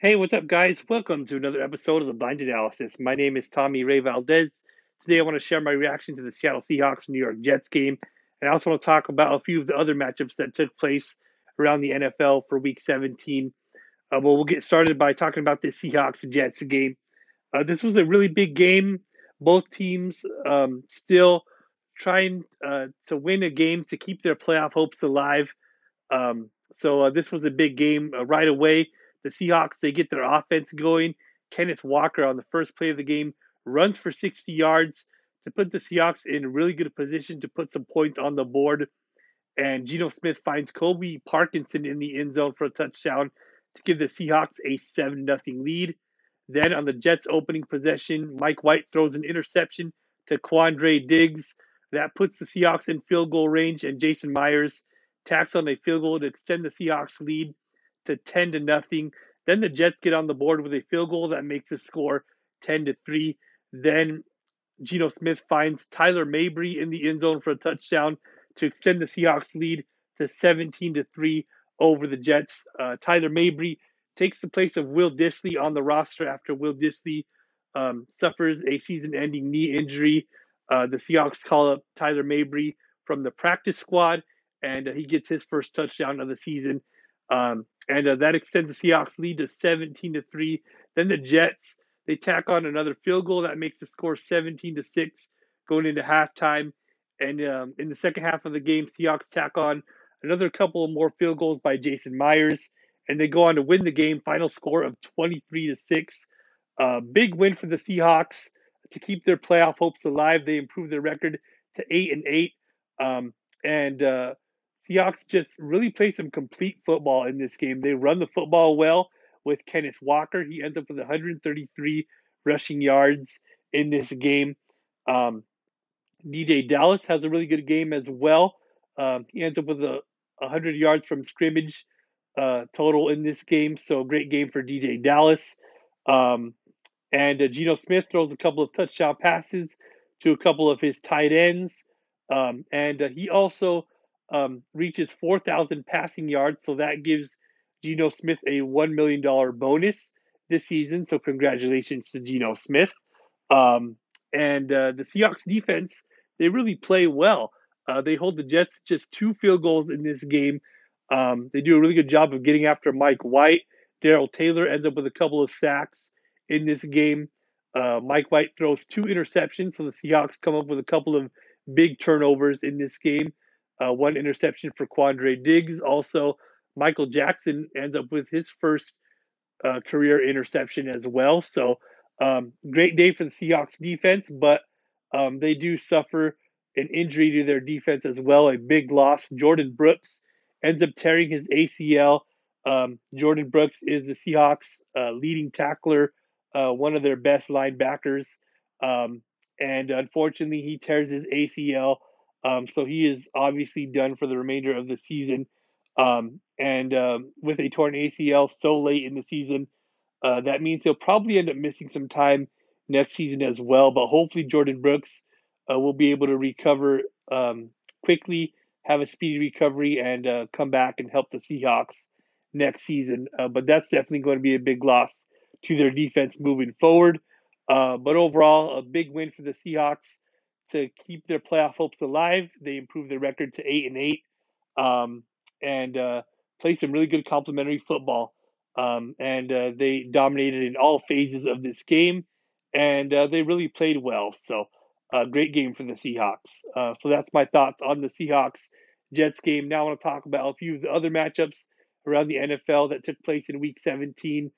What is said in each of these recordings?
Hey, what's up, guys? Welcome to another episode of the Blind Analysis. My name is Tommy Ray Valdez. Today, I want to share my reaction to the Seattle Seahawks New York Jets game, and I also want to talk about a few of the other matchups that took place around the NFL for Week 17. Uh, well, we'll get started by talking about the Seahawks Jets game. Uh, this was a really big game. Both teams um, still trying uh, to win a game to keep their playoff hopes alive. Um, so uh, this was a big game uh, right away. The Seahawks they get their offense going. Kenneth Walker on the first play of the game runs for 60 yards to put the Seahawks in a really good position to put some points on the board. And Geno Smith finds Colby Parkinson in the end zone for a touchdown to give the Seahawks a 7 0 lead. Then on the Jets' opening possession, Mike White throws an interception to Quandre Diggs. That puts the Seahawks in field goal range, and Jason Myers tacks on a field goal to extend the Seahawks lead to 10 to nothing. Then the Jets get on the board with a field goal that makes the score 10 to 3. Then Geno Smith finds Tyler Mabry in the end zone for a touchdown to extend the Seahawks lead to 17 to 3 over the Jets. Uh, Tyler Mabry takes the place of Will Dissly on the roster after Will Dissly um, suffers a season ending knee injury. Uh, the Seahawks call up Tyler Mabry from the practice squad, and uh, he gets his first touchdown of the season. Um, and uh, that extends the Seahawks lead to 17 to 3. Then the Jets, they tack on another field goal that makes the score 17 to 6 going into halftime. And um, in the second half of the game, Seahawks tack on another couple more field goals by Jason Myers, and they go on to win the game. Final score of 23 to 6. Uh, big win for the Seahawks to keep their playoff hopes alive. They improve their record to 8 and 8. Um, and uh, Seahawks just really play some complete football in this game. They run the football well with Kenneth Walker. He ends up with 133 rushing yards in this game. Um, DeeJay Dallas has a really good game as well. Um, he ends up with a 100 yards from scrimmage uh, total in this game. So great game for DeeJay Dallas. Um, and uh, Geno Smith throws a couple of touchdown passes to a couple of his tight ends. Um, and uh, he also um, reaches 4,000 passing yards. So that gives Geno Smith a $1 million bonus this season. So congratulations to Geno Smith. Um, and uh, the Seahawks defense, they really play well. Uh, they hold the Jets just two field goals in this game. Um, they do a really good job of getting after Mike White. Darrell Taylor ends up with a couple of sacks in this game. Uh, Mike White throws two interceptions, so the Seahawks come up with a couple of big turnovers in this game uh, one interception for Quandre Diggs. Also, Michael Jackson ends up with his first uh, career interception as well. So, um, great day for the Seahawks defense, but um, they do suffer an injury to their defense as well. A big loss. Jordyn Brooks ends up tearing his ACL. Um, Jordyn Brooks is the Seahawks' uh, leading tackler, uh, one of their best linebackers. Um, and unfortunately, he tears his ACL um, so he is obviously done for the remainder of the season. Um, and um, with a torn ACL so late in the season, uh, that means he'll probably end up missing some time next season as well. But hopefully, Jordyn Brooks uh, will be able to recover um, quickly, have a speedy recovery, and uh, come back and help the Seahawks next season. Uh, but that's definitely going to be a big loss to their defense moving forward. Uh, but overall, a big win for the Seahawks to keep their playoff hopes alive. They improved their record to eight and eight, um, and uh, play some really good complementary football. Um, and uh, they dominated in all phases of this game, and uh, they really played well. So, a great game for the Seahawks. Uh, so that's my thoughts on the Seahawks Jets game. Now I want to talk about a few of the other matchups around the NFL that took place in Week 17.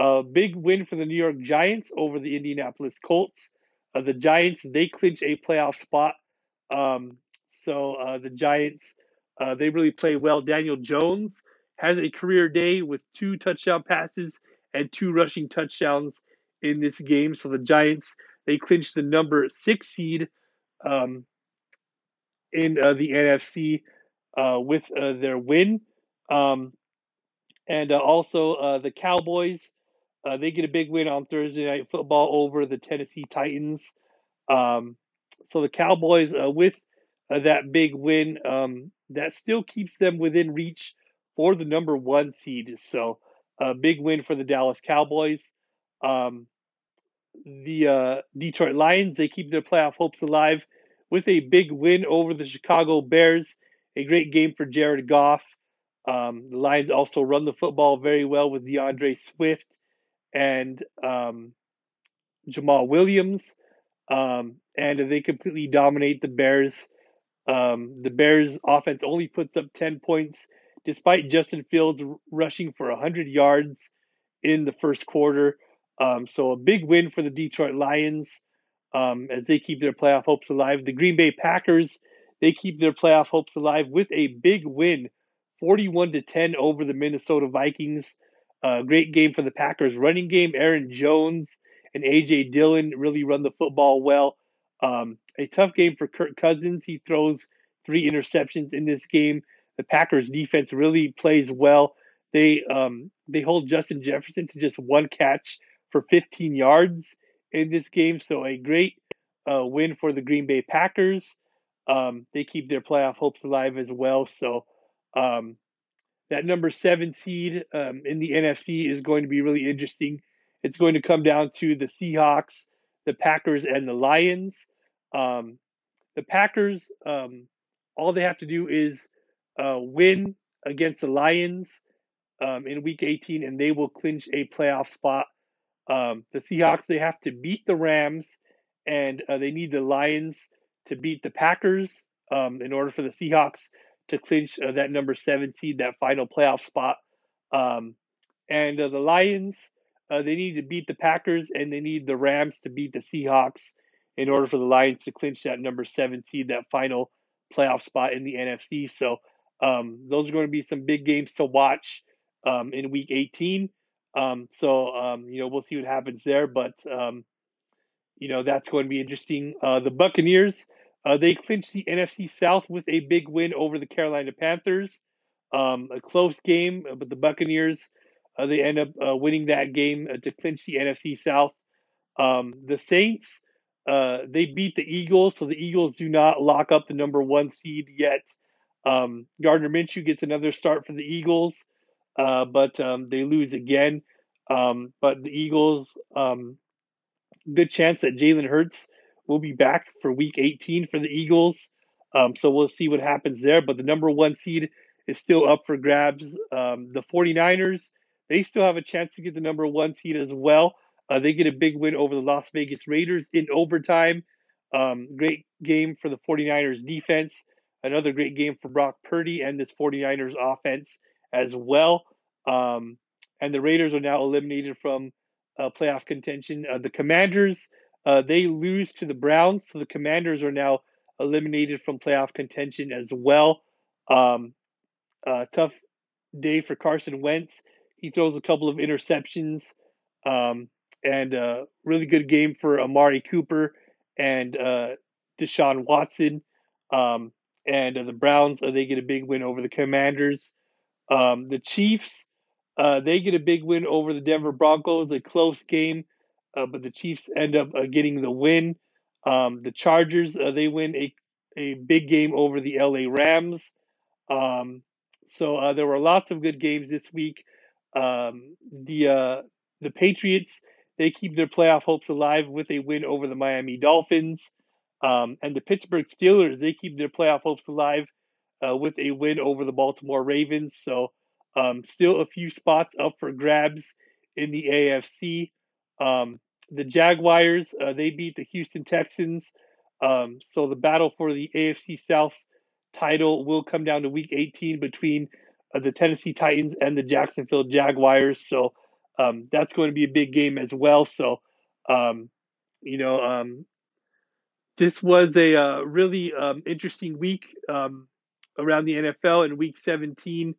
A big win for the New York Giants over the Indianapolis Colts. Uh, the Giants they clinch a playoff spot. Um, so uh, the Giants uh, they really play well. Daniel Jones has a career day with two touchdown passes and two rushing touchdowns in this game. So the Giants they clinch the number six seed um, in uh, the NFC uh, with uh, their win. Um, and also the Cowboys uh, they get a big win on Thursday Night Football over the Tennessee Titans. Um, so the Cowboys, uh, with uh, that big win, um, that still keeps them within reach for the number one seed. So a big win for the Dallas Cowboys. Um, the uh, Detroit Lions, they keep their playoff hopes alive with a big win over the Chicago Bears. A great game for Jared Goff. Um, the Lions also run the football very well with D'Andre Swift and um, Jamaal Williams. Um, and they completely dominate the Bears. Um, the Bears offense only puts up 10 points despite Justin Fields rushing for 100 yards in the first quarter. Um, so a big win for the Detroit Lions um, as they keep their playoff hopes alive. The Green Bay Packers, they keep their playoff hopes alive with a big win, 41 to 10 over the Minnesota Vikings. Uh, great game for the Packers running game. Aaron Jones and AJ Dillon really run the football well. Um, a tough game for Kirk Cousins. He throws three interceptions in this game. The Packers defense really plays well. They um, they hold Justin Jefferson to just one catch for 15 yards in this game. So a great uh, win for the Green Bay Packers. Um, they keep their playoff hopes alive as well. So um, that number seven seed um, in the NFC is going to be really interesting. It's going to come down to the Seahawks, the Packers, and the Lions. Um, the Packers, um, all they have to do is uh, win against the Lions um, in Week 18, and they will clinch a playoff spot. Um, the Seahawks, they have to beat the Rams, and uh, they need the Lions to beat the Packers um, in order for the Seahawks to clinch uh, that number seven seed, that final playoff spot. Um, and uh, the Lions, uh, they need to beat the Packers and they need the Rams to beat the Seahawks in order for the Lions to clinch that number seven seed, that final playoff spot in the NFC. So um, those are going to be some big games to watch um, in Week 18. Um, so um, you know we'll see what happens there, but um, you know that's going to be interesting. Uh, the Buccaneers uh, they clinched the NFC South with a big win over the Carolina Panthers. Um, a close game, uh, but the Buccaneers uh, they end up uh, winning that game uh, to clinch the NFC South. Um, the Saints uh, they beat the Eagles, so the Eagles do not lock up the number one seed yet. Um, Gardner Minshew gets another start for the Eagles, but um, they lose again. Um, but the Eagles, um, good chance that Jalen Hurts will be back for week 18 for the Eagles. Um, so we'll see what happens there. But the number one seed is still up for grabs. Um, the 49ers, they still have a chance to get the number one seed as well. Uh, they get a big win over the Las Vegas Raiders in overtime. Um, great game for the 49ers defense. Another great game for Brock Purdy and this 49ers offense as well. Um, and the Raiders are now eliminated from uh, playoff contention. Uh, the Commanders, uh, they lose to the Browns, so the Commanders are now eliminated from playoff contention as well. Um, uh, tough day for Carson Wentz. He throws a couple of interceptions, um, and a really good game for Amari Cooper and uh, Deshaun Watson. Um, and uh, the Browns, uh, they get a big win over the Commanders. Um, the Chiefs, uh, they get a big win over the Denver Broncos, a close game but the Chiefs end up uh, getting the win. Um, the Chargers uh, they win a a big game over the LA Rams. Um, so uh, there were lots of good games this week. Um, the uh, the Patriots they keep their playoff hopes alive with a win over the Miami Dolphins, um, and the Pittsburgh Steelers they keep their playoff hopes alive uh, with a win over the Baltimore Ravens. So um, still a few spots up for grabs in the AFC. Um, the Jaguars, uh, they beat the Houston Texans. Um, so the battle for the AFC South title will come down to week 18 between uh, the Tennessee Titans and the Jacksonville Jaguars. So um, that's going to be a big game as well. So, um, you know, um, this was a uh, really um, interesting week um, around the NFL in week 17.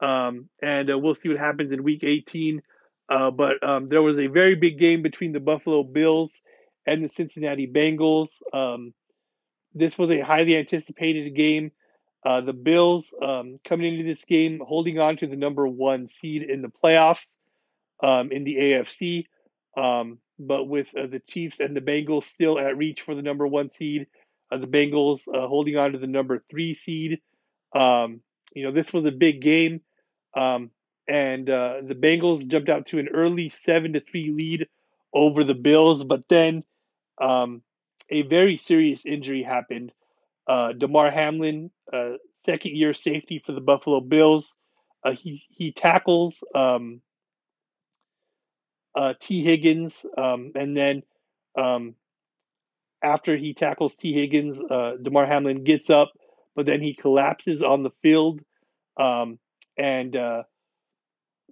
Um, and uh, we'll see what happens in week 18. Uh, but um, there was a very big game between the Buffalo Bills and the Cincinnati Bengals. Um, this was a highly anticipated game. Uh, the Bills um, coming into this game holding on to the number one seed in the playoffs um, in the AFC, um, but with uh, the Chiefs and the Bengals still at reach for the number one seed. Uh, the Bengals uh, holding on to the number three seed. Um, you know, this was a big game. Um, and uh, the Bengals jumped out to an early seven to three lead over the Bills, but then um, a very serious injury happened. Uh, Hamlin, uh, second year safety for the Buffalo Bills, uh, he he tackles um, uh, Tee Higgins, um, and then um, after he tackles Tee Higgins, uh, Damar Hamlin gets up, but then he collapses on the field, um, and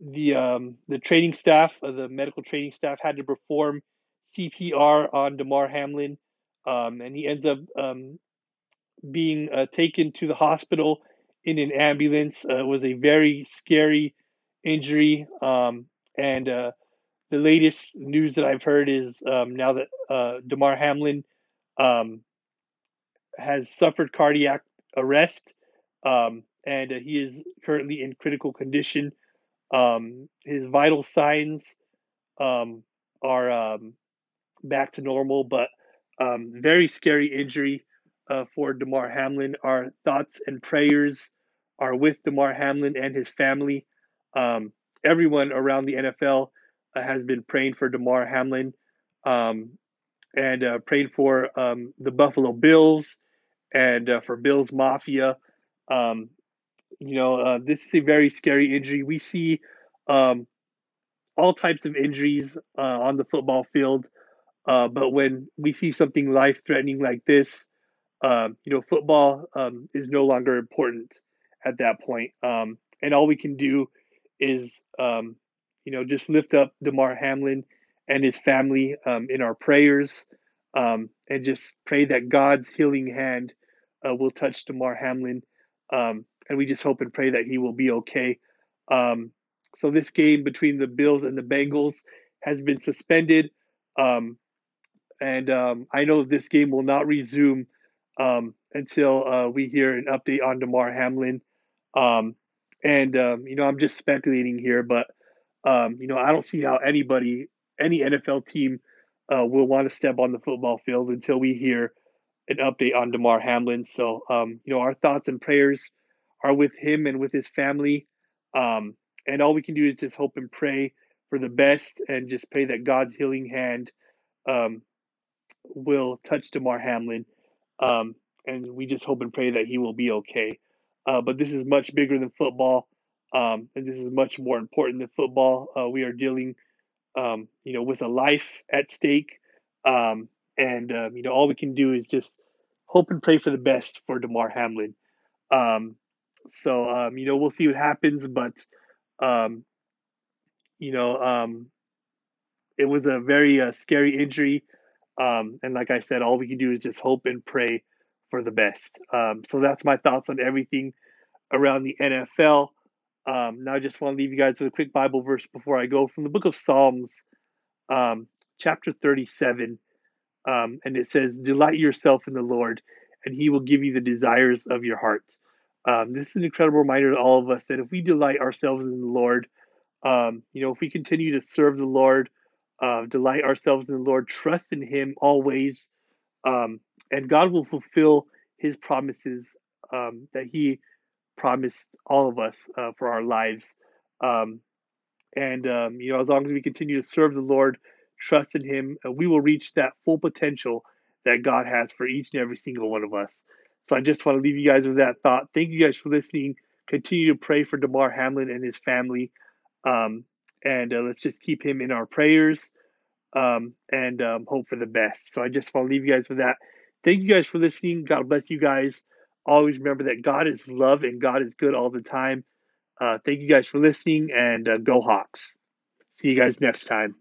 the um, the training staff, uh, the medical training staff, had to perform CPR on Damar Hamlin, um, and he ends up um, being uh, taken to the hospital in an ambulance. Uh, it was a very scary injury, um, and uh, the latest news that I've heard is um, now that uh, Damar Hamlin um, has suffered cardiac arrest, and uh, he is currently in critical condition. Um, his vital signs um, are um, back to normal, but um, very scary injury uh, for Damar Hamlin. Our thoughts and prayers are with Damar Hamlin and his family. Um, everyone around the NFL uh, has been praying for Damar Hamlin um, and uh, for the Buffalo Bills and uh, for Bills Mafia. Um, you know, uh, this is a very scary injury. We see um, all types of injuries uh, on the football field, but when we see something life threatening like this, um, you know, football um, is no longer important at that point. Um, and all we can do is, um, you know, just lift up Damar Hamlin and his family um, in our prayers um, and just pray that God's healing hand uh, will touch Damar Hamlin. And we just hope and pray that he will be okay. so this game between the Bills and the Bengals has been suspended. and I know this game will not resume um, until uh, we hear an update on Damar Hamlin. Um, and um, you know, I'm just speculating here, but um, you know, I don't see how anybody, any NFL team, uh, will want to step on the football field until we hear an update on Damar Hamlin. So, um, you know, our thoughts and prayers are with him and with his family. Um, and all we can do is just hope and pray for the best and just pray that God's healing hand will touch Damar Hamlin um, and we just hope and pray that he will be okay. Uh, but this is much bigger than football, um, and this is much more important than football. Uh, we are dealing, um, you know, with a life at stake, um, and um, you know, all we can do is just hope and pray for the best for Damar Hamlin. Um, so um, you know, we'll see what happens, but um, you know, um, it was a very uh, scary injury. Um, and like I said, all we can do is just hope and pray for the best. Um, so that's my thoughts on everything around the NFL. Um, now I just want to leave you guys with a quick Bible verse before I go from the book of Psalms, um, chapter 37. Um, and it says, Delight yourself in the Lord, and he will give you the desires of your heart. Um, this is an incredible reminder to all of us that if we delight ourselves in the Lord, you know, if we continue to serve the Lord, uh, delight ourselves in the Lord, trust in Him always, um, and God will fulfill His promises um, that He promised all of us uh, for our lives. Um, and um, you know, as long as we continue to serve the Lord, trust in Him, uh, we will reach that full potential that God has for each and every single one of us. So I just want to leave you guys with that thought. Thank you guys for listening. Continue to pray for Damar Hamlin and his family. Um, and uh, let's just keep him in our prayers um, and um, hope for the best. So I just want to leave you guys with that. Thank you guys for listening. God bless you guys. Always remember that God is love and God is good all the time. Uh, thank you guys for listening and uh, go Hawks. See you guys next time.